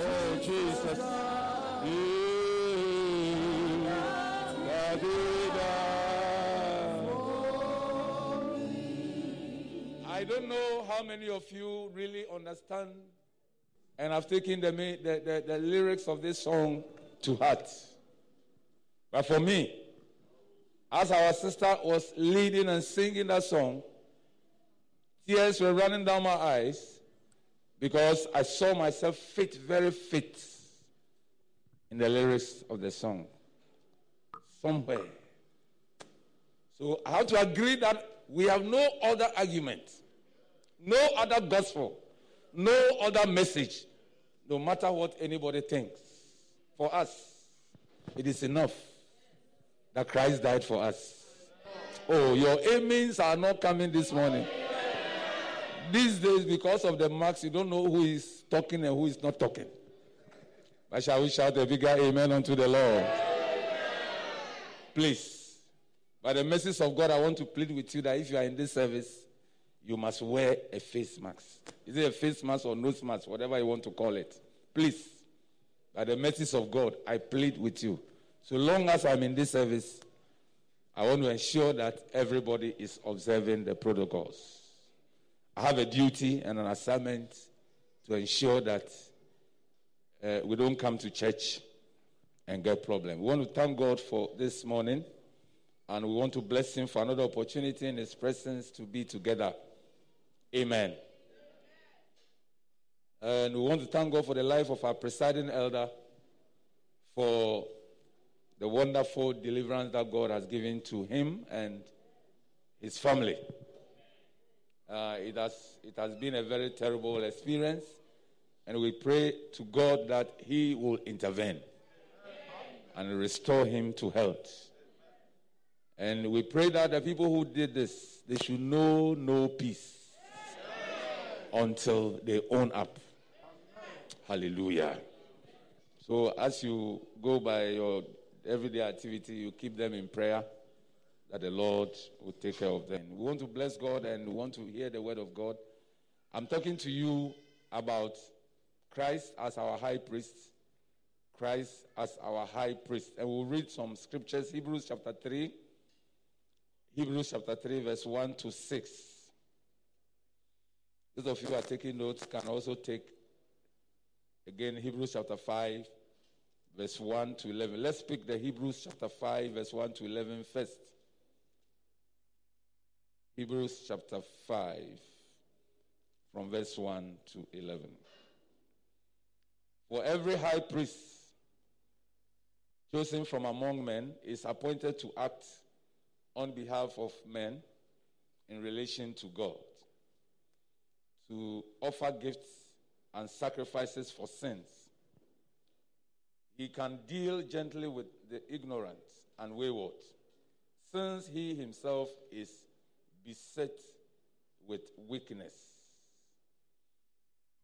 Oh, Jesus. I don't know how many of you really understand and have taken the, the, the, the lyrics of this song to heart. But for me, as our sister was leading and singing that song, tears were running down my eyes because I saw myself fit, very fit in the lyrics of the song. Somewhere. So I have to agree that we have no other argument, no other gospel, no other message, no matter what anybody thinks. For us, it is enough that Christ died for us. Oh, your amens are not coming this morning. These days, because of the marks, you don't know who is talking and who is not talking. But shall we shout a bigger amen unto the Lord? Please, by the message of God, I want to plead with you that if you are in this service, you must wear a face mask. Is it a face mask or nose mask, whatever you want to call it? Please, by the message of God, I plead with you. So long as I'm in this service, I want to ensure that everybody is observing the protocols. I have a duty and an assignment to ensure that uh, we don't come to church and get problem. We want to thank God for this morning, and we want to bless Him for another opportunity in His presence to be together. Amen. And we want to thank God for the life of our presiding elder, for the wonderful deliverance that God has given to him and his family. Uh, it, has, it has been a very terrible experience, and we pray to God that He will intervene and restore him to health. And we pray that the people who did this, they should know no peace until they own up. Hallelujah. So as you go by your everyday activity, you keep them in prayer that the Lord will take care of them. We want to bless God and we want to hear the word of God. I'm talking to you about Christ as our high priest. Christ as our high priest. And we'll read some scriptures Hebrews chapter 3. Hebrews chapter 3, verse 1 to 6. Those of you who are taking notes can also take again Hebrews chapter 5, verse 1 to 11. Let's pick the Hebrews chapter 5, verse 1 to 11 first. Hebrews chapter 5, from verse 1 to 11. For every high priest chosen from among men is appointed to act on behalf of men in relation to God, to offer gifts and sacrifices for sins. He can deal gently with the ignorant and wayward, since he himself is beset with weakness.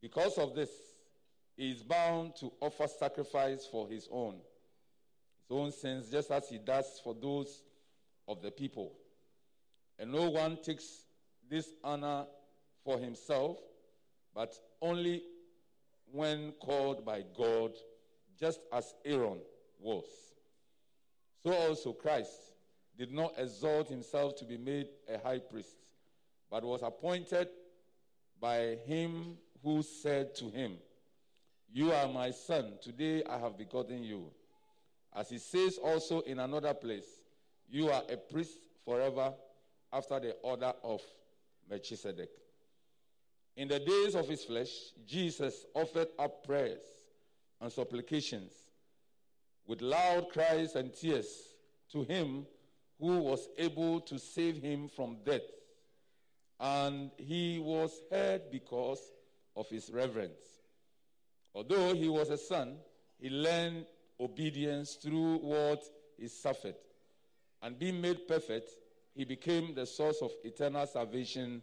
Because of this, he is bound to offer sacrifice for his own, his own sins, just as he does for those of the people. And no one takes this honor for himself, but only when called by God, just as Aaron was. So also Christ did not exalt himself to be made a high priest, but was appointed by him who said to him, You are my son, today I have begotten you. As he says also in another place, You are a priest forever after the order of Melchizedek. In the days of his flesh, Jesus offered up prayers and supplications with loud cries and tears to him who was able to save him from death. And he was heard because of his reverence. Although he was a son, he learned obedience through what he suffered. And being made perfect, he became the source of eternal salvation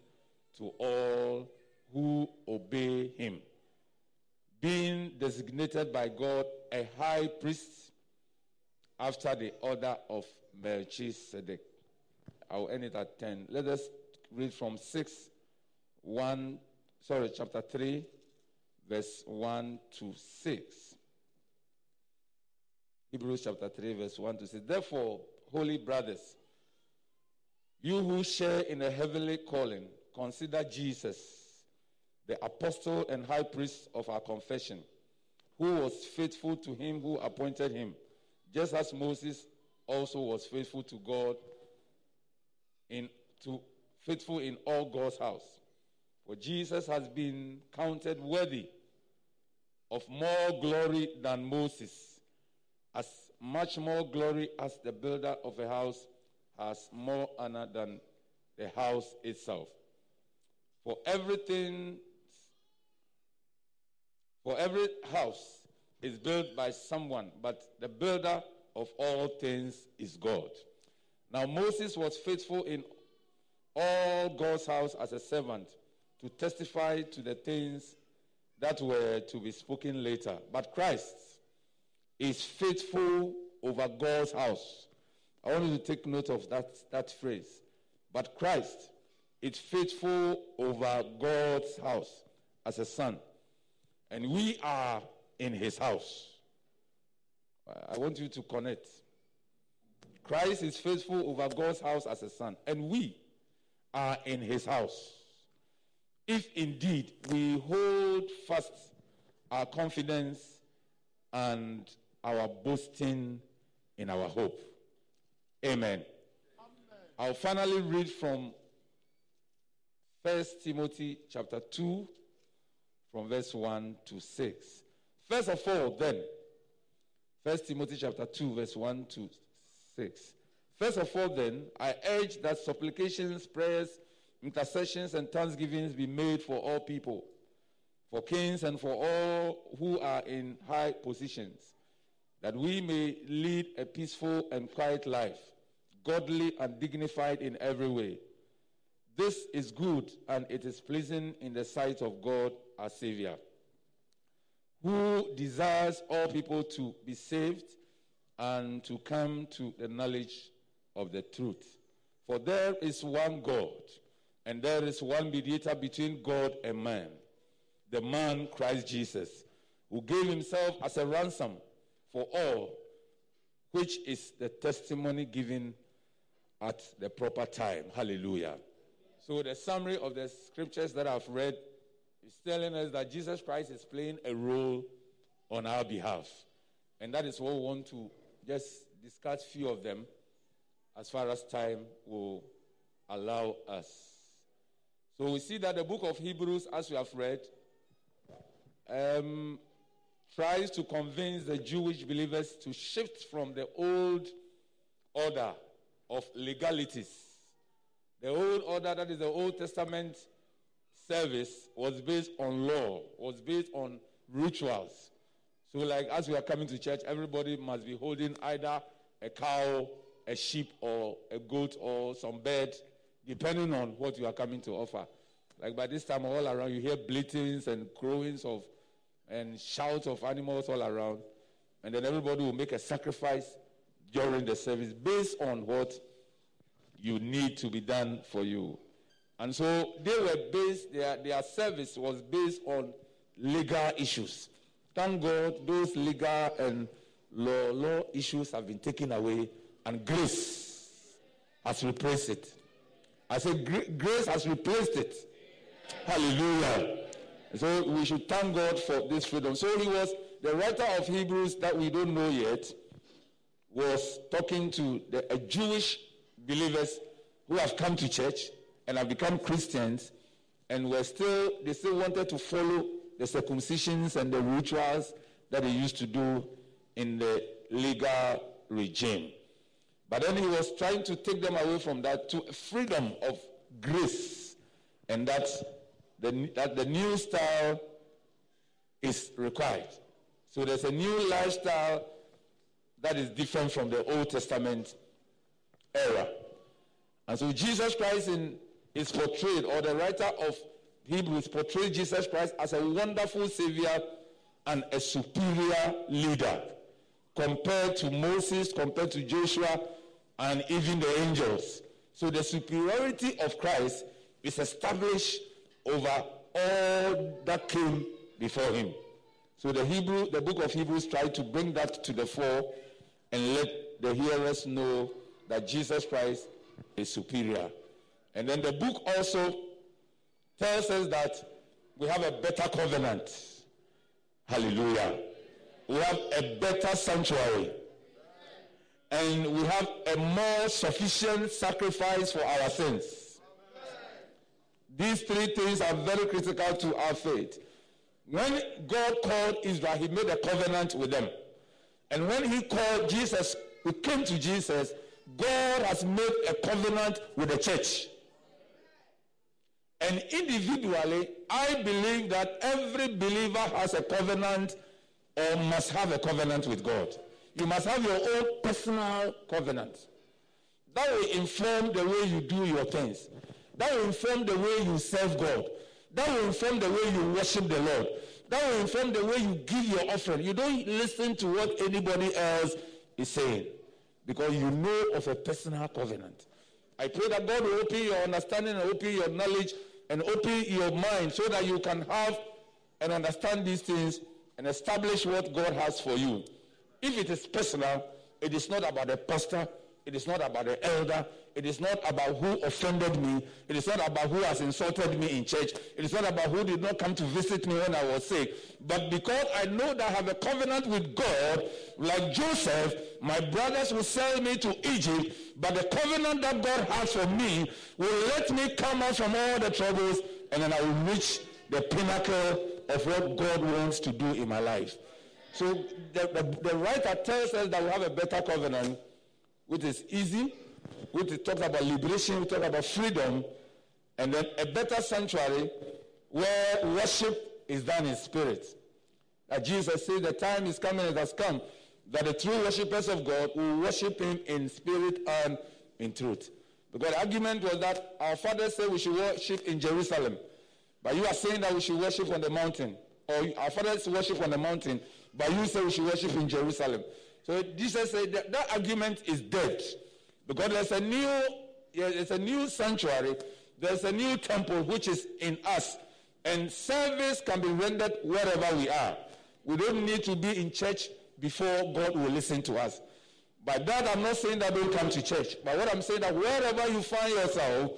to all who obey him. Being designated by God a high priest after the order of Melchizedek. I'll end it at 10. Let us read from 6, 1, sorry, chapter 3, verse 1 to 6. Hebrews chapter 3, verse 1 to 6. Therefore, holy brothers, you who share in a heavenly calling, consider Jesus, the apostle and high priest of our confession, who was faithful to him who appointed him, just as Moses also was faithful to God in to faithful in all God's house. For Jesus has been counted worthy of more glory than Moses, as much more glory as the builder of a house has more honor than the house itself. For everything, for every house is built by someone, but the builder of all things is God. Now, Moses was faithful in all God's house as a servant to testify to the things that were to be spoken later. But Christ is faithful over God's house. I want you to take note of that, that phrase. But Christ is faithful over God's house as a son. And we are in his house. I want you to connect. Christ is faithful over God's house as a son. And we are in his house. If indeed we hold fast our confidence and our boasting in our hope. Amen. Amen. I'll finally read from 1 Timothy chapter 2 from verse 1 to 6. First of all, then, 1 Timothy chapter 2 verse 1 to 6. First of all, then, I urge that supplications, prayers, intercessions, and thanksgivings be made for all people, for kings and for all who are in high positions, that we may lead a peaceful and quiet life, godly and dignified in every way. This is good and it is pleasing in the sight of God our Savior, who desires all people to be saved and to come to the knowledge of the truth. For there is one God, and there is one mediator between God and man, the man Christ Jesus, who gave himself as a ransom for all, which is the testimony given at the proper time. Hallelujah. So, the summary of the scriptures that I've read is telling us that Jesus Christ is playing a role on our behalf. And that is what we want to just discuss few of them as far as time will allow us. So we see that the book of Hebrews, as we have read, um, tries to convince the Jewish believers to shift from the old order of legalities. The old order, that is the Old Testament service, was based on law, was based on rituals. So, like as we are coming to church, everybody must be holding either a cow a sheep or a goat or some bird, depending on what you are coming to offer. Like by this time, all around, you hear bleatings and crowings of and shouts of animals all around. And then everybody will make a sacrifice during the service based on what you need to be done for you. And so they were based, their, their service was based on legal issues. Thank God those legal and law, law issues have been taken away and grace has replaced it. I said, grace has replaced it. Hallelujah. So we should thank God for this freedom. So he was, the writer of Hebrews that we don't know yet, was talking to the Jewish believers who have come to church and have become Christians and were still, they still wanted to follow the circumcisions and the rituals that they used to do in the legal regime. But then he was trying to take them away from that to freedom of grace. And that the, that the new style is required. So there's a new lifestyle that is different from the Old Testament era. And so Jesus Christ in, is portrayed, or the writer of Hebrews portrayed Jesus Christ as a wonderful Savior and a superior leader compared to Moses, compared to Joshua, and even the angels. So the superiority of Christ is established over all that came before him. So the Hebrew, the book of Hebrews tried to bring that to the fore and let the hearers know that Jesus Christ is superior. And then the book also tells us that we have a better covenant. Hallelujah. We have a better sanctuary. And we have a more sufficient sacrifice for our sins. These three things are very critical to our faith. When God called Israel, he made a covenant with them. And when he called Jesus, we came to Jesus, God has made a covenant with the church. And individually, I believe that every believer has a covenant or must have a covenant with God. You must have your own personal covenant. That will inform the way you do your things. That will inform the way you serve God. That will inform the way you worship the Lord. That will inform the way you give your offering. You don't listen to what anybody else is saying because you know of a personal covenant. I pray that God will open your understanding and open your knowledge and open your mind so that you can have and understand these things and establish what God has for you. If it is personal, it is not about the pastor, it is not about the elder, it is not about who offended me, it is not about who has insulted me in church, it is not about who did not come to visit me when I was sick. But because I know that I have a covenant with God, like Joseph, my brothers will sell me to Egypt, but the covenant that God has for me will let me come out from all the troubles and then I will reach the pinnacle of what God wants to do in my life. So the, the, the writer tells us that we have a better covenant, which is easy, which talks about liberation, we talk about freedom, and then a better sanctuary where worship is done in spirit. That Jesus said, the time is coming, it has come, that the true worshippers of God will worship him in spirit and in truth. Because the argument was that our fathers said we should worship in Jerusalem. But you are saying that we should worship on the mountain. Or our fathers worship on the mountain. But you say we should worship in Jerusalem. So Jesus said that, that argument is dead. Because there's a new, there's a new sanctuary. There's a new temple which is in us. And service can be rendered wherever we are. We don't need to be in church before God will listen to us. By that, I'm not saying that don't come to church. But what I'm saying that wherever you find yourself,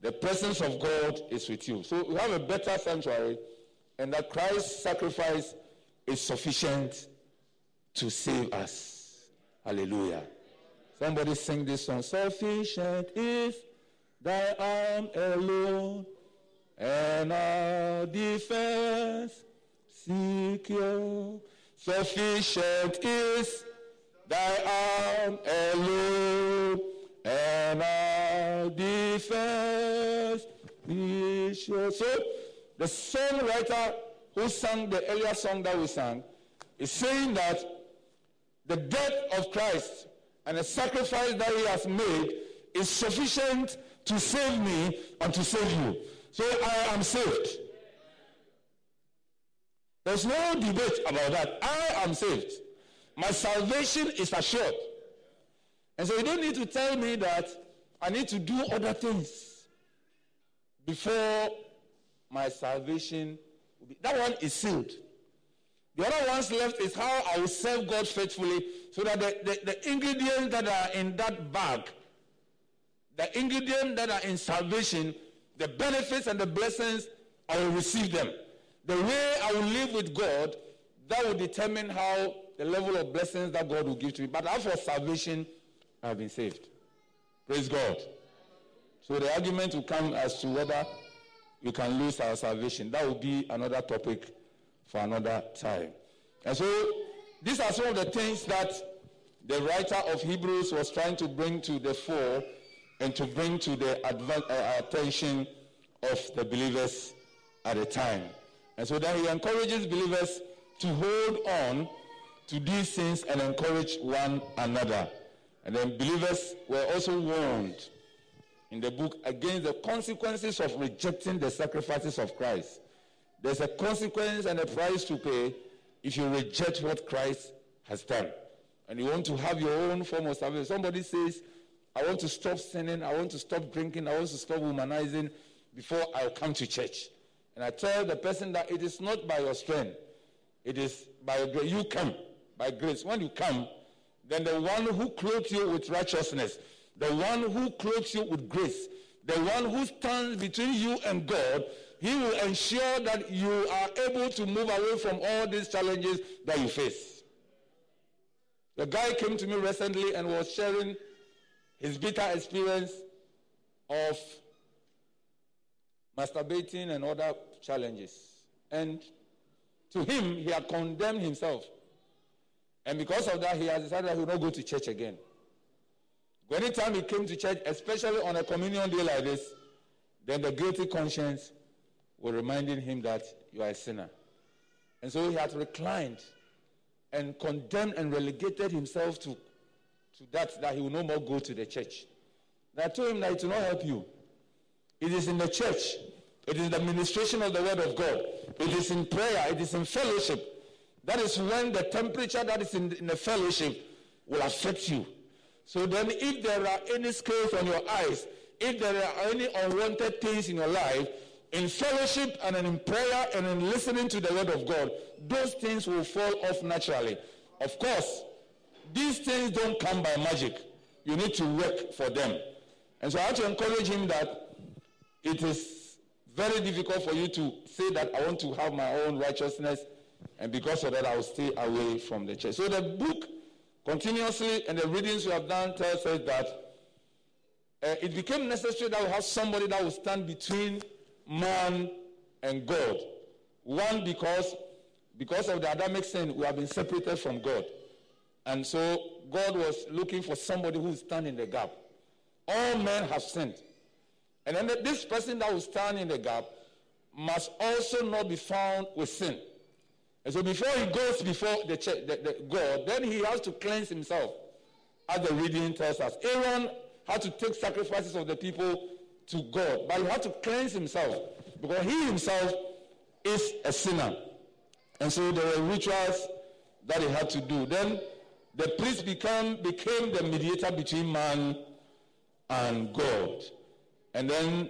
the presence of God is with you. So we have a better sanctuary, and that Christ's sacrifice is sufficient to save us. Hallelujah. Somebody sing this song. Sufficient is thy arm alone, and our defense secure. Sufficient is thy arm alone, and our defense is sure. So, the songwriter who sang the earlier song that we sang is saying that the death of Christ and the sacrifice that he has made is sufficient to save me and to save you. So I am saved. There's no debate about that. I am saved. My salvation is assured. And so you don't need to tell me that I need to do other things before my salvation will be. That one is sealed. The other ones left is how I will serve God faithfully so that the, the, the ingredients that are in that bag, the ingredients that are in salvation, the benefits and the blessings, I will receive them. The way I will live with God, that will determine how the level of blessings that God will give to me. But as for salvation, I have been saved. Praise God. So the argument will come as to whether you can lose our salvation. That will be another topic for another time. And so these are some of the things that the writer of Hebrews was trying to bring to the fore and to bring to the uh, attention of the believers at the time. And so then he encourages believers to hold on to these things and encourage one another. And then believers were also warned in the book against the consequences of rejecting the sacrifices of Christ. There's a consequence and a price to pay if you reject what Christ has done. And you want to have your own form of salvation. Somebody says, I want to stop sinning, I want to stop drinking, I want to stop womanizing before I come to church. And I tell the person that it is not by your strength, it is by your grace. You come by grace. When you come, then the one who clothes you with righteousness, the one who clothes you with grace, the one who stands between you and God, he will ensure that you are able to move away from all these challenges that you face. The guy came to me recently and was sharing his bitter experience of masturbating and other challenges. And to him, he had condemned himself. And because of that, he has decided he will not go to church again. Anytime he came to church, especially on a communion day like this, then the guilty conscience was reminding him that you are a sinner. And so he had reclined and condemned and relegated himself to, to that, that he will no more go to the church. And I told him that it will not help you. It is in the church. It is the administration of the word of God. It is in prayer. It is in fellowship. That is when the temperature that is in, in the fellowship will affect you. So then if there are any scales on your eyes, if there are any unwanted things in your life, in fellowship and in prayer and in listening to the word of God, those things will fall off naturally. Of course, these things don't come by magic. You need to work for them. And so I have to encourage him that it is very difficult for you to say that I want to have my own righteousness, and because of that, I will stay away from the church. So the book continuously, and the readings we have done tells us that uh, it became necessary that we have somebody that will stand between man and God. One, because because of the Adamic sin, we have been separated from God. And so God was looking for somebody who will stand in the gap. All men have sinned. And then this person that will stand in the gap must also not be found with sin. And so before he goes before the, the, the God, then he has to cleanse himself, as the reading tells us. Aaron had to take sacrifices of the people to God, but he had to cleanse himself because he himself is a sinner. And so there were rituals that he had to do. Then the priest become, became the mediator between man and God. And then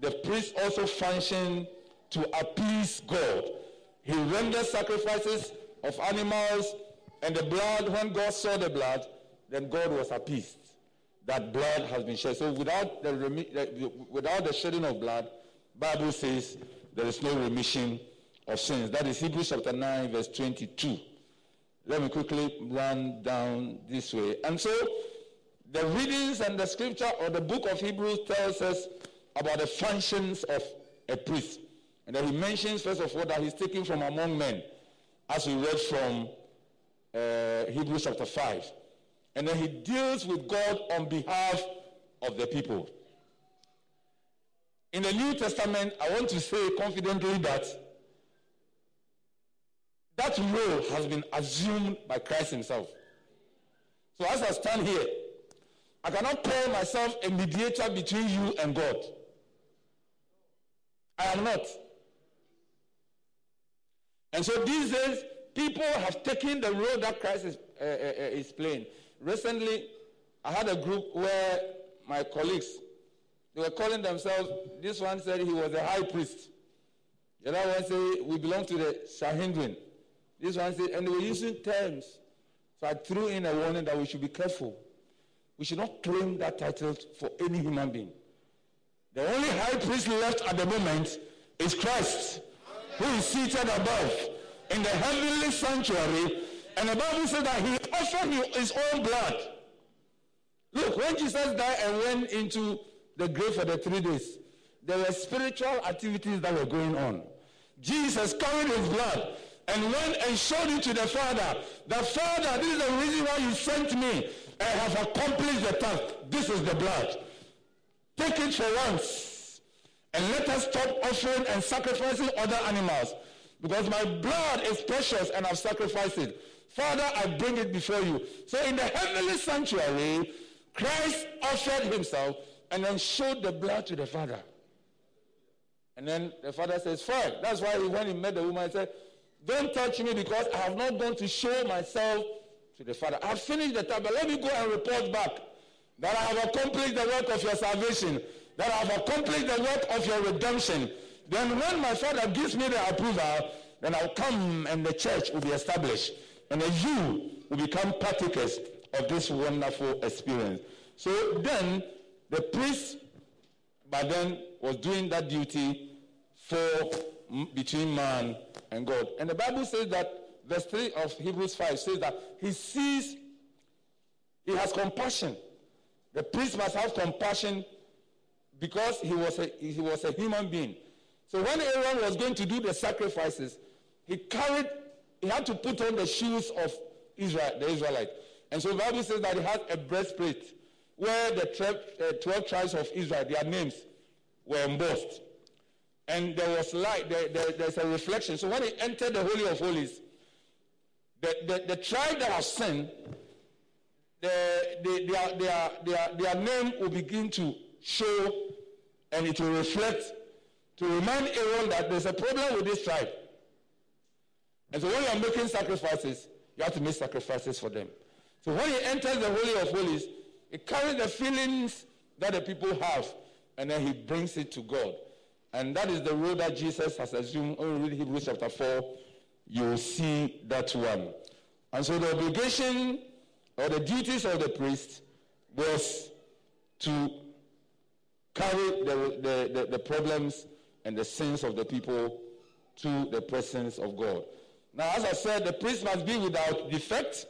the priest also functioned to appease God. He rendered sacrifices of animals and the blood, when God saw the blood, then God was appeased that blood has been shed. So without the, without the shedding of blood, Bible says there is no remission of sins. That is Hebrews chapter 9, verse 22. Let me quickly run down this way. And so the readings and the scripture or the book of Hebrews tells us about the functions of a priest. And then he mentions, first of all, that he's taken from among men, as we read from uh, Hebrews chapter 5. And then he deals with God on behalf of the people. In the New Testament, I want to say confidently that that role has been assumed by Christ himself. So as I stand here, I cannot call myself a mediator between you and God. I am not. And so these days, people have taken the role that Christ is, uh, uh, uh is playing. Recently, I had a group where my colleagues, they were calling themselves, this one said he was a high priest. The other one said, we belong to the Sanhedrin. This one said, and they were using terms. So I threw in a warning that we should be careful. We should not claim that title for any human being. The only high priest left at the moment is Christ, who is seated above in the heavenly sanctuary. And the Bible says that he offered his own blood. Look, when Jesus died and went into the grave for the three days, there were spiritual activities that were going on. Jesus carried his blood and went and showed it to the Father. The Father, this is the reason why you sent me. I have accomplished the task. This is the blood. Take it for once. And let us stop offering and sacrificing other animals. because my blood is precious and I've sacrificed it. Father, I bring it before you. So in the heavenly sanctuary, Christ offered himself and then showed the blood to the Father. And then the Father says, Fine. That's why when he met the woman, he said, Don't touch me because I have not gone to show myself to the Father. I've finished the time, but let me go and report back that I have accomplished the work of your salvation, that I have accomplished the work of your redemption. Then when my Father gives me the approval, then I'll come and the church will be established. And then you will become partakers of this wonderful experience. So then the priest by then was doing that duty for between man and God. And the Bible says that verse 3 of Hebrews 5 says that he sees, he has compassion. The priest must have compassion because he was a, he was a human being. So when Aaron was going to do the sacrifices, he carried, he had to put on the shoes of Israel, the Israelite. And so the Bible says that he had a breastplate where the 12, uh, 12 tribes of Israel, their names were embossed. And there was light, there, there, there's a reflection. So when he entered the Holy of Holies, the, the, the tribe that has sinned, the, the, their, their, their, their name will begin to show and it will reflect to remind everyone that there's a problem with this tribe. And so when you are making sacrifices, you have to make sacrifices for them. So when he enters the Holy of Holies, he carries the feelings that the people have, and then he brings it to God. And that is the role that Jesus has assumed. When you read Hebrews chapter 4, you will see that one. And so the obligation or the duties of the priest was to carry the, the, the, the problems and the sins of the people to the presence of God. Now, as I said, the priest must be without defect.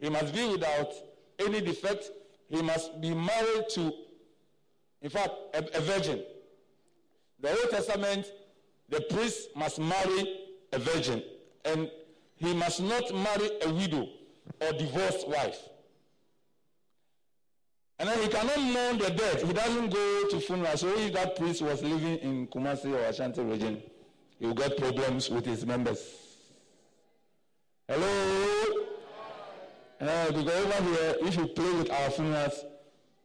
He must be without any defect. He must be married to, in fact, a, a virgin. The Old Testament, the priest must marry a virgin. And he must not marry a widow or divorced wife. And then he cannot mourn the dead. He doesn't go to funerals. So if that priest was living in Kumasi or Ashanti region, he will get problems with his members. Hello? Uh, because over here, if you play with our funerals,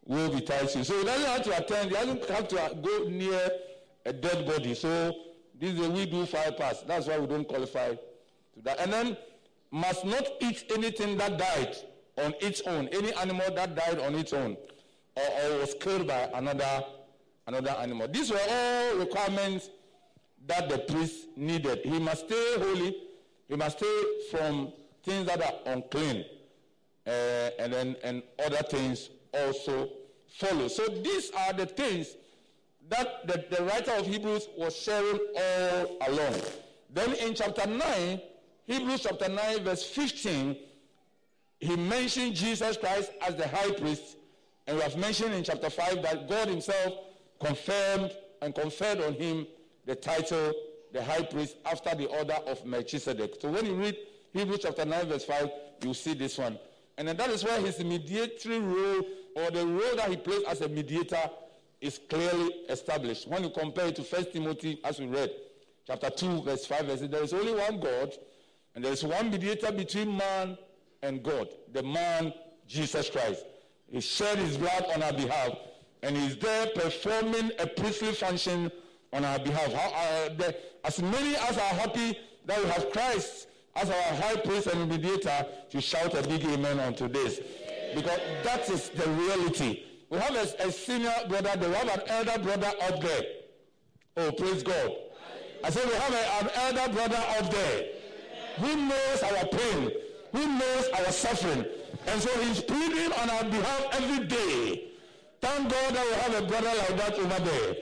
we'll be tied to you. So he doesn't have to attend. He doesn't have to go near a dead body. So this is a we do five pass. That's why we don't qualify to that. And then must not eat anything that died on its own, any animal that died on its own, or, or was killed by another another animal. These were all requirements that the priest needed. He must stay holy. He must stay from things that are unclean, uh, and then and other things also follow. So these are the things that the, the writer of Hebrews was sharing all along. Then in chapter 9, Hebrews chapter 9, verse 15, he mentioned Jesus Christ as the high priest. And we have mentioned in chapter 5 that God himself confirmed and conferred on him the title, the high priest, after the order of Melchizedek. So when you read Hebrews chapter 9, verse 5, you see this one. And then that is where his mediatory role, or the role that he plays as a mediator, is clearly established. When you compare it to 1 Timothy, as we read, chapter 2, verse 5, verse there is only one God, and there is one mediator between man and God, the man Jesus Christ. He shed his blood on our behalf, and he's there performing a priestly function on our behalf. How, uh, the, as many as are happy that we have Christ as our high priest and mediator, to shout a big amen onto this. Because that is the reality. We have a, a senior brother, we have an elder brother up there. Oh, praise God. I said we have a, an elder brother up there who knows our pain, who knows our suffering. And so he's pleading on our behalf every day. Thank God that we have a brother like that over there.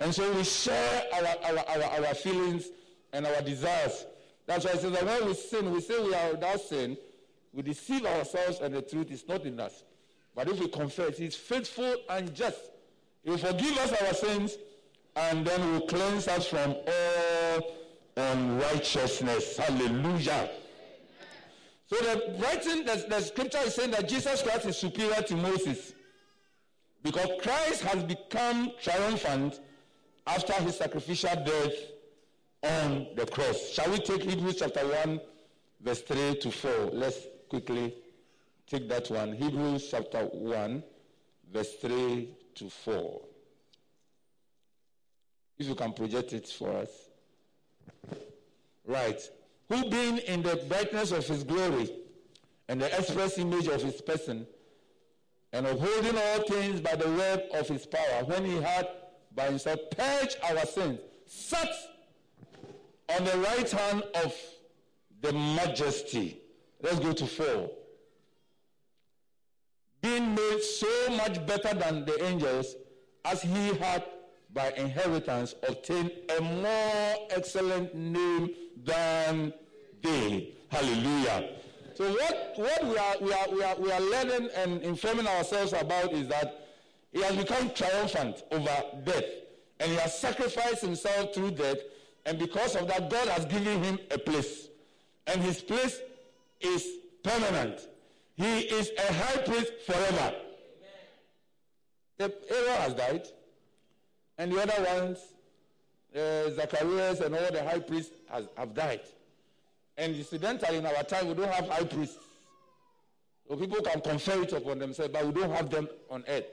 And so we share our, our, our, our feelings and our desires. That's why I say that when we sin, we say we are without sin, we deceive ourselves and the truth is not in us. But if we confess, he's faithful and just. He will forgive us our sins and then will cleanse us from all unrighteousness. Hallelujah. So the writing, the, the scripture is saying that Jesus Christ is superior to Moses. Because Christ has become triumphant after his sacrificial death on the cross. Shall we take Hebrews chapter 1, verse 3 to 4? Let's quickly take that one. Hebrews chapter 1, verse 3 to 4. If you can project it for us. Right. Who being in the brightness of his glory and the express image of his person, and upholding all things by the word of his power, when he had by himself purged our sins, sat on the right hand of the majesty. Let's go to four. Being made so much better than the angels, as he had by inheritance obtained a more excellent name than they. Hallelujah. So what, what we, are, we, are, we, are, we are learning and informing ourselves about is that he has become triumphant over death. And he has sacrificed himself through death. And because of that, God has given him a place. And his place is permanent. He is a high priest forever. The Aaron has died. And the other ones, uh, Zacharias and all the high priests has, have died. And incidentally, in our time, we don't have high priests. So people can confer it upon themselves, but we don't have them on earth.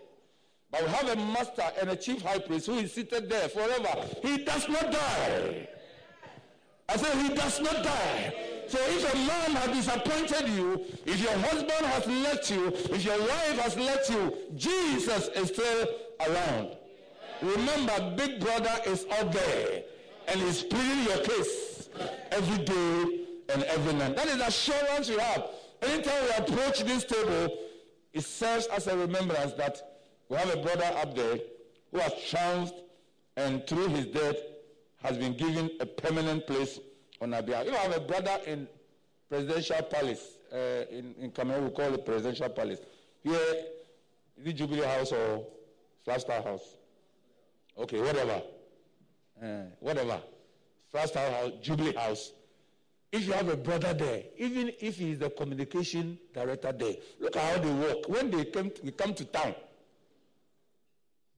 But we have a master and a chief high priest who is seated there forever. He does not die. I said, He does not die. So if a man has disappointed you, if your husband has left you, if your wife has left you, Jesus is still around. Remember, Big Brother is out there and he's pleading your case every day and every night. That is assurance you have. Anytime we approach this table, it serves as a remembrance that we have a brother up there who has triumphed and through his death has been given a permanent place on our behalf. You know, I have a brother in Presidential Palace. Uh, in, in Cameroon, we call it Presidential Palace. Here, it Jubilee House or Flagstaff House? Okay, whatever. Uh, whatever. Flagstaff House, Jubilee House. If you have a brother there, even if he is the communication director there, look at how they work. When they come to, come to town,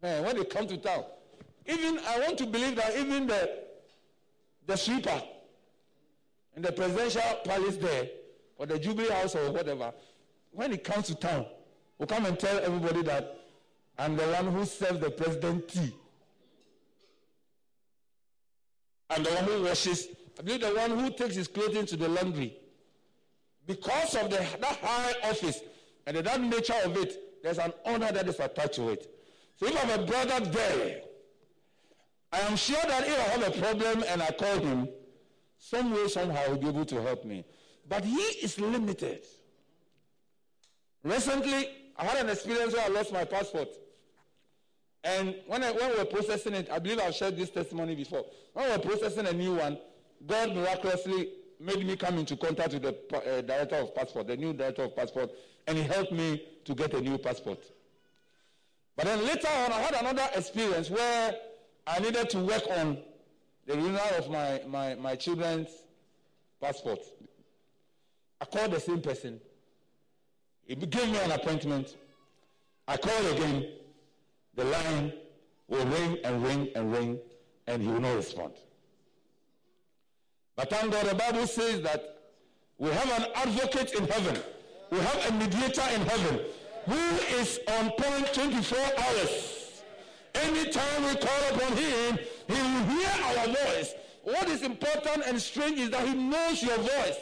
man, when they come to town, even I want to believe that even the the sweeper in the presidential palace there, or the Jubilee House or whatever, when he comes to town, will come and tell everybody that I'm the one who serves the president tea. I'm the one who washes, I believe the one who takes his clothing to the laundry. Because of the, that high office and the, that nature of it, there's an honor that is attached to it. So if I have a brother there, I am sure that if I have a problem and I call him, some way, somehow, he'll be able to help me. But he is limited. Recently, I had an experience where I lost my passport. And when, I, when we were processing it, I believe I've shared this testimony before. When we were processing a new one, God miraculously made me come into contact with the uh, director of passport, the new director of passport, and he helped me to get a new passport. But then later on, I had another experience where I needed to work on the renewal of my, my, my children's passport. I called the same person. He gave me an appointment. I called again. The line will ring and ring and ring, and he will not respond. But thank God, the Bible says that we have an advocate in heaven. We have a mediator in heaven who is on point 24 hours. Anytime we call upon him, he will hear our voice. What is important and strange is that he knows your voice.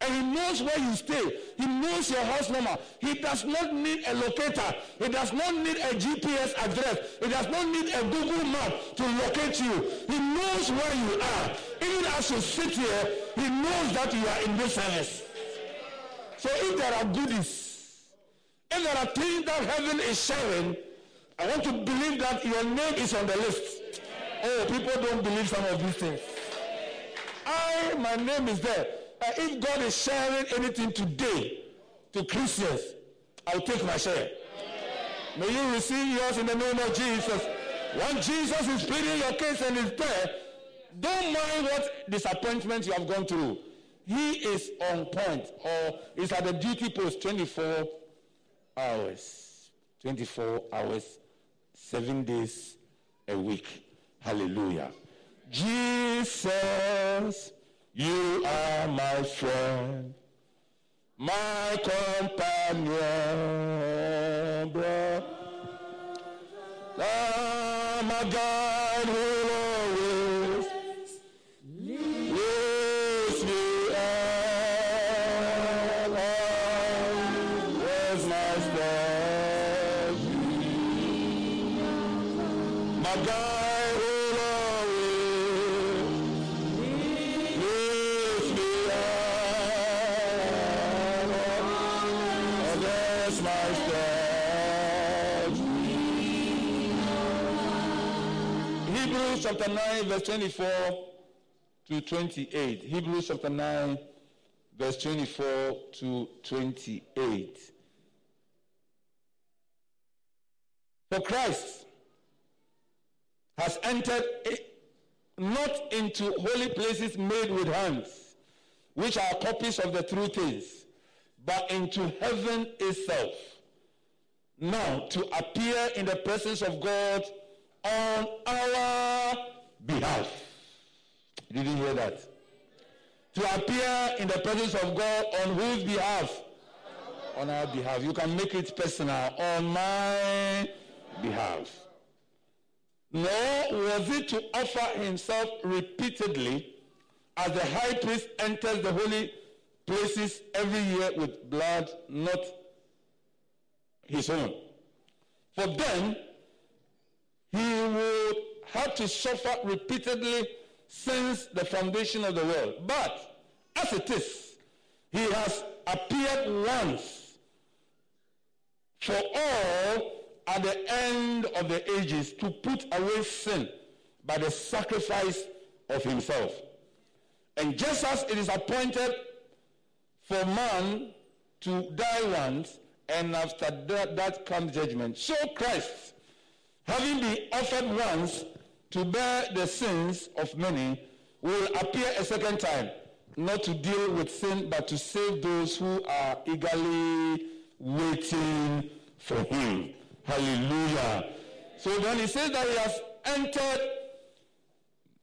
And he knows where you stay. He knows your house number. He does not need a locator. He does not need a GPS address. He does not need a Google map to locate you. He knows where you are. Even as you sit here, he knows that you are in this service. So if there are goodies, if there are things that heaven is sharing, I want to believe that your name is on the list. Oh, people don't believe some of these things. I, my name is there. Uh, if God is sharing anything today to Christians, I'll take my share. May you receive yours in the name of Jesus. When Jesus is pleading your case and is there, don't mind what disappointment you have gone through. He is on point or is at the duty post 24 hours. 24 hours, seven days a week. Hallelujah. Jesus, you are my friend, my companion, my God Hebrews chapter 9, verse 24 to 28. Hebrews chapter 9, verse 24 to 28. For Christ has entered not into holy places made with hands, which are copies of the true things, but into heaven itself. Now to appear in the presence of God on our behalf. Didn't hear that? To appear in the presence of God on whose behalf? On our behalf. You can make it personal. On my behalf. Nor was it to offer himself repeatedly as the high priest enters the holy places every year with blood not his own. For then he would have to suffer repeatedly since the foundation of the world. But as it is, he has appeared once for all at the end of the ages to put away sin by the sacrifice of himself. And just as it is appointed for man to die once, and after that, that comes judgment, so Christ, having been offered once to bear the sins of many, will appear a second time, not to deal with sin, but to save those who are eagerly waiting for him. Hallelujah. So when he says that he has entered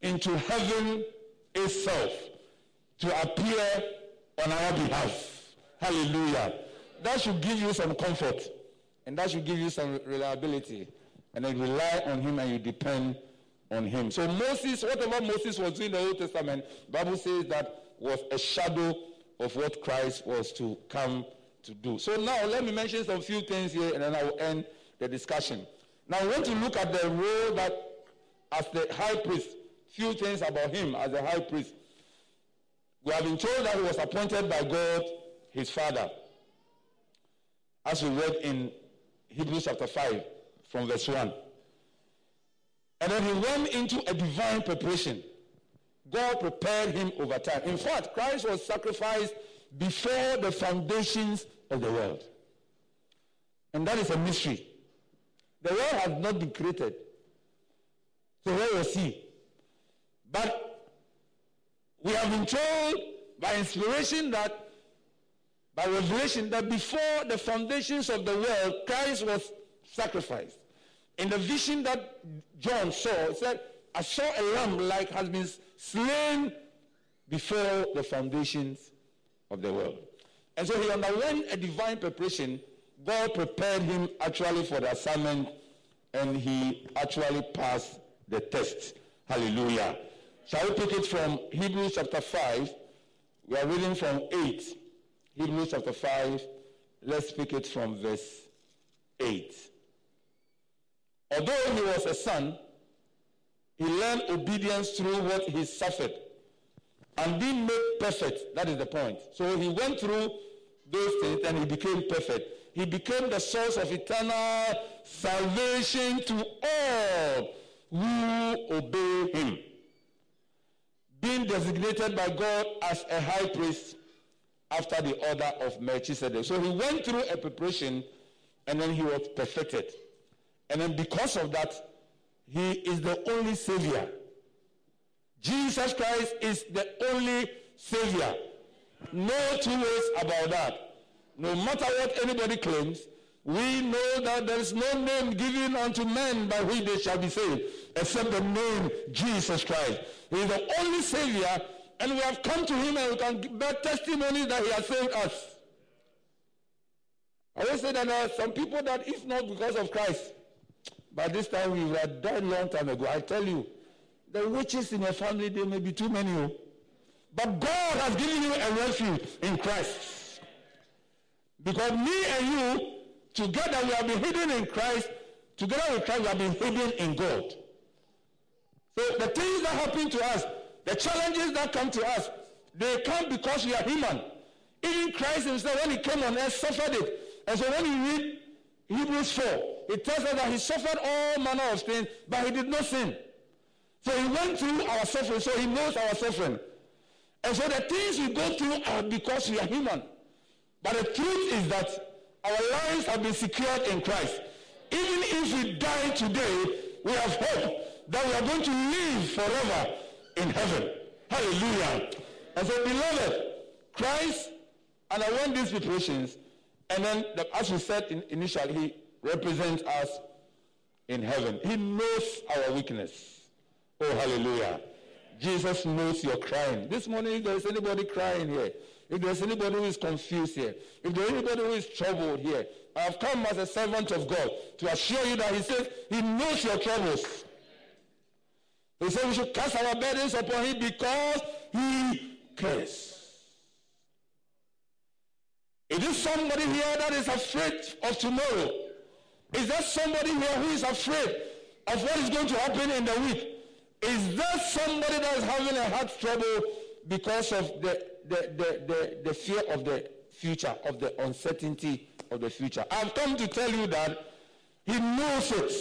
into heaven itself to appear on our behalf. Hallelujah. That should give you some comfort and that should give you some reliability. And then rely on him and you depend on him. So Moses, whatever Moses was doing in the Old Testament, Bible says that was a shadow of what Christ was to come to do. So now let me mention some few things here and then I will end the discussion. Now I want to look at the role that as the high priest, few things about him as a high priest. We have been told that he was appointed by God, his father. As we read in Hebrews chapter 5 from verse 1. And then he went into a divine preparation. God prepared him over time. In fact, Christ was sacrificed before the foundations of the world. And that is a mystery. The world has not been created. So where was he? But we have been told by inspiration that, by revelation, that before the foundations of the world, Christ was sacrificed. In the vision that John saw, it said, I saw a lamb like has been slain before the foundations of the world. And so he underwent a divine preparation. God prepared him actually for the assignment and he actually passed the test. Hallelujah. Shall we pick it from Hebrews chapter 5? We are reading from 8. Hebrews chapter 5. Let's pick it from verse 8. Although he was a son, he learned obedience through what he suffered. And being made perfect, that is the point. So he went through those things and he became perfect. He became the source of eternal salvation to all who obey him. Being designated by God as a high priest after the order of Melchizedek. So he went through a preparation and then he was perfected. And then because of that, he is the only savior. Jesus Christ is the only savior. No two ways about that. No matter what anybody claims, we know that there is no name given unto men by which they shall be saved, except the name Jesus Christ. He is the only Savior, and we have come to Him and we can bear testimony that He has saved us. I always say that there are some people that, if not because of Christ, by this time we have died long time ago. I tell you, the witches in your family, there may be too many. Oh. But God has given you a refuge in Christ. Because me and you, together we have been hidden in Christ. Together with Christ, we have been hidden in God. So the things that happen to us, the challenges that come to us, they come because we are human. Even Christ himself, when he came on earth, suffered it. And so when you read Hebrews 4, it tells us that he suffered all manner of things, but he did not sin. So he went through our suffering, so he knows our suffering. And so the things we go through are because we are human. But the truth is that our lives have been secured in Christ. Even if we die today, we have hope that we are going to live forever in heaven. Hallelujah. And so, beloved, Christ, and I want these preparations, and then, the, as we said in, initially, he represents us in heaven. He knows our weakness. Oh, hallelujah. Jesus knows you're crying. This morning, if there's anybody crying here, if there's anybody who is confused here, if there's anybody who is troubled here, I have come as a servant of God to assure you that He says He knows your troubles. He said we should cast our burdens upon Him because He cares. Is there somebody here that is afraid of tomorrow? Is there somebody here who is afraid of what is going to happen in the week? Is there somebody that is having a heart trouble because of the, the, the, the, the fear of the future, of the uncertainty of the future? I've come to tell you that he knows it.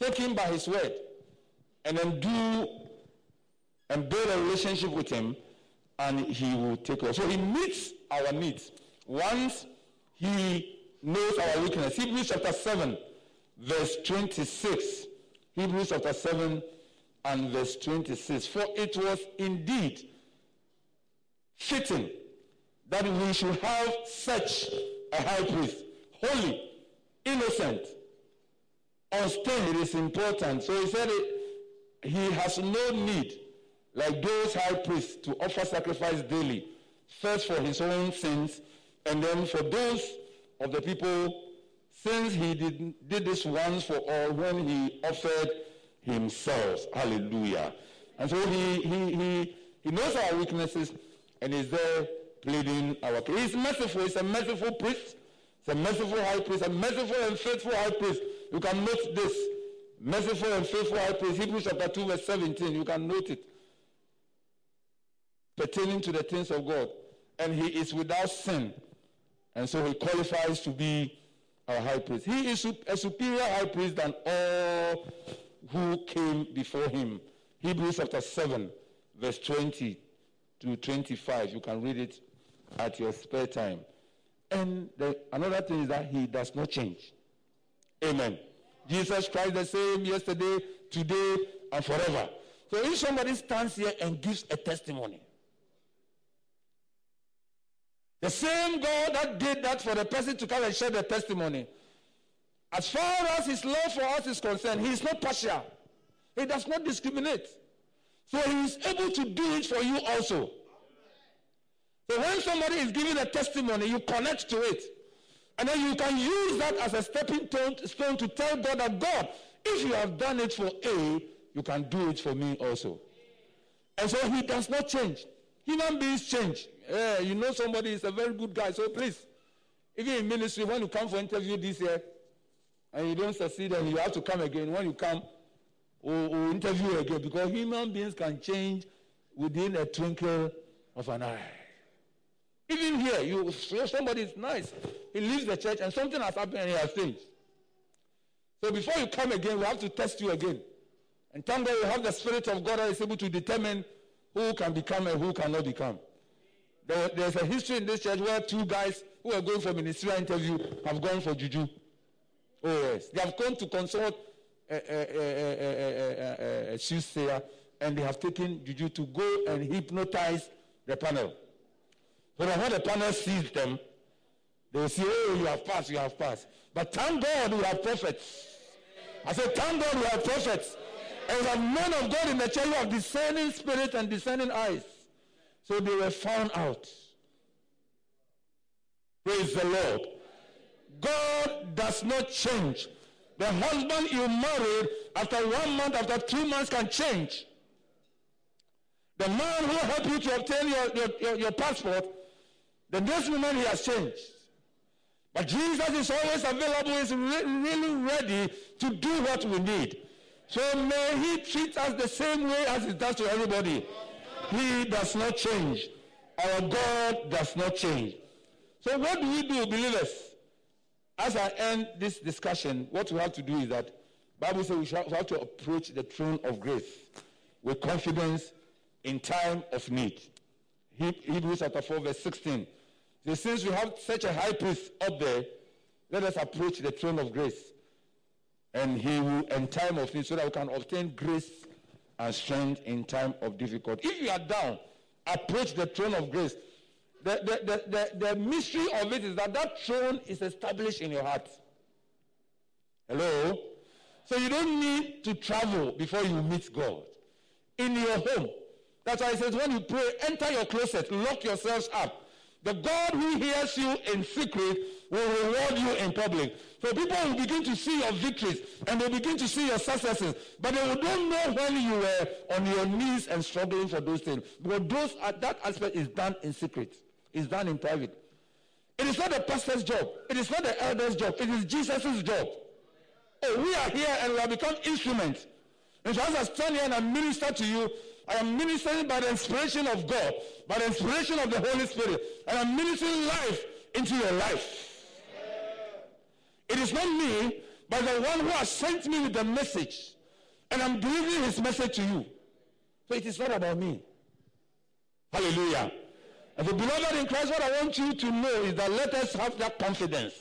Take him by his word and then do and build a relationship with him and he will take us. So he meets our needs. Once he knows our weakness. Hebrews chapter 7, verse 26. Hebrews chapter 7 and verse 26. For it was indeed fitting that we should have such a high priest, holy, innocent, unstained. It is important. So he said it, he has no need, like those high priests, to offer sacrifice daily first for his own sins, and then for those of the people, since he did, did this once for all when he offered himself. Hallelujah. And so he, he, he, he knows our weaknesses and is there pleading our case. He's merciful. He's a merciful priest. He's a merciful high priest, a merciful and faithful high priest. You can note this. Merciful and faithful high priest. Hebrews chapter 2 verse 17. You can note it pertaining to the things of God. And he is without sin. And so he qualifies to be our high priest. He is a superior high priest than all who came before him. Hebrews chapter 7, verse 20 to 25. You can read it at your spare time. And the, another thing is that he does not change. Amen. Jesus Christ the same yesterday, today, and forever. So if somebody stands here and gives a testimony, the same God that did that for the person to come and share the testimony. As far as his love for us is concerned, he is not partial. He does not discriminate. So he is able to do it for you also. So when somebody is giving a testimony, you connect to it. And then you can use that as a stepping stone to tell God that God, if you have done it for A, you can do it for me also. And so he does not change. Human beings change. You know somebody is a very good guy, so please, even in ministry, when you come for interview this year and you don't succeed and you have to come again, when you come, we'll, we'll interview again because human beings can change within a twinkle of an eye. Even here, you somebody is nice. He leaves the church and something has happened and he has changed. So before you come again, we have to test you again. And thank God we have the Spirit of God that is able to determine who can become and who cannot become. There, there's a history in this church where two guys who are going for ministerial interview have gone for juju. Oh yes, they have come to consult a, soothsayer and they have taken juju to go and hypnotize the panel. So when the panel sees them, they will say, oh, you have passed, you have passed. But thank God we have prophets. I said, thank God we have prophets. And we have men of God in the church who have discerning spirit and discerning eyes. So they were found out. Praise the Lord. God does not change. The husband you married after one month, after two months can change. The man who helped you to obtain your, your, your, your passport, the next moment he has changed. But Jesus is always available, is re- really ready to do what we need. So may he treat us the same way as he does to everybody. He does not change. Our God does not change. So what do we do, believers? As I end this discussion, what we have to do is that Bible says we, we have to approach the throne of grace with confidence in time of need. Hebrews chapter 4, verse 16. So since we have such a high priest up there, let us approach the throne of grace. And he will, in time of need, so that we can obtain grace and strength in time of difficulty. If you are down, approach the throne of grace. The, the, the, the, the mystery of it is that that throne is established in your heart. Hello? So you don't need to travel before you meet God. In your home. That's why it says when you pray, enter your closet, lock yourselves up. The God who hears you in secret will reward you in public. So people will begin to see your victories and they begin to see your successes. But they don't know when you were on your knees and struggling for those things. Because those, uh, that aspect is done in secret. It's done in private. It is not the pastor's job. It is not the elder's job. It is Jesus' job. Oh, we are here and we have become instruments. And so as I stand here and I minister to you, I am ministering by the inspiration of God, by the inspiration of the Holy Spirit. And I'm ministering life into your life. It is not me, but the one who has sent me with the message. And I'm delivering his message to you. So it is not about me. Hallelujah. And the beloved in Christ, what I want you to know is that let us have that confidence.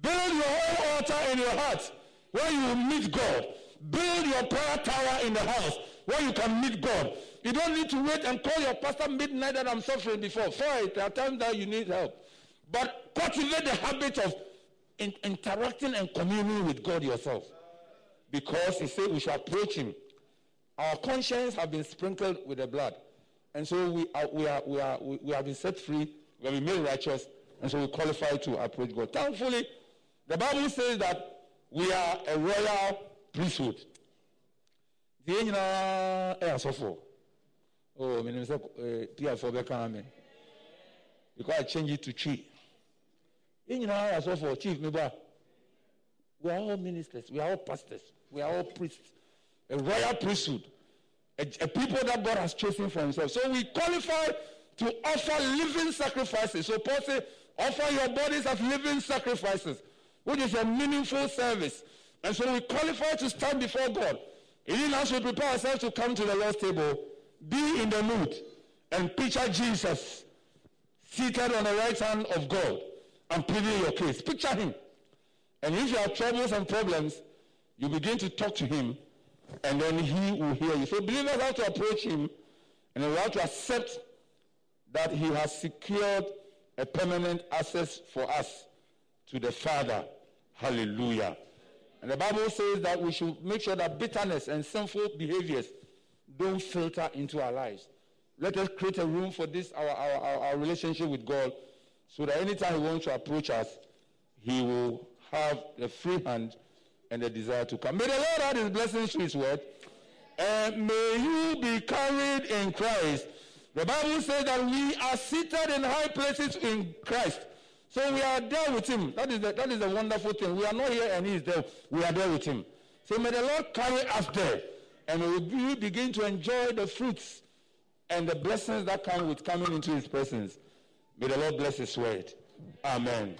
Build your own altar in your heart where you meet God. Build your prayer tower in the house where you can meet God. You don't need to wait and call your pastor midnight that I'm suffering before. Fine, there are times that you need help. But cultivate the habit of in, interacting and communing with God yourself. Because he said we shall approach him. Our conscience have been sprinkled with the blood. And so we are, we, are, we, are, we have been set free, we have been made righteous, and so we qualify to approach God. Thankfully, the Bible says that we are a royal priesthood. The nyinaa ɛ asɔfo oh menim sɛ eh, piafoɔ bɛka amen because i change it to tree yɛn nyinaa ɛ asɔfo chief meba we are all ministers we are all pastors we are all priests. A royal priesthood a, a people that God has chosen for himself. So we qualify to offer living sacrifices. So Paul says offer your bodies as living sacrifices which is a meaningful service. And so we qualify to stand before God. Even as we prepare ourselves to come to the Lord's table, be in the mood and picture Jesus seated on the right hand of God and pleading your case. Picture him. And if you have troubles and problems, you begin to talk to him and then he will hear you. So believers have to approach him and we have to accept that he has secured a permanent access for us to the Father. Hallelujah. And the Bible says that we should make sure that bitterness and sinful behaviors don't filter into our lives. Let us create a room for this, our, our, our, our relationship with God, so that anytime He wants to approach us, He will have the free hand and the desire to come. May the Lord add His blessings to His word. And may you be carried in Christ. The Bible says that we are seated in high places in Christ. So we are there with him. That is, the, that is the wonderful thing. We are not here and he is there. We are there with him. So may the Lord carry us there. And we begin to enjoy the fruits and the blessings that come with coming into his presence. May the Lord bless his word. Amen.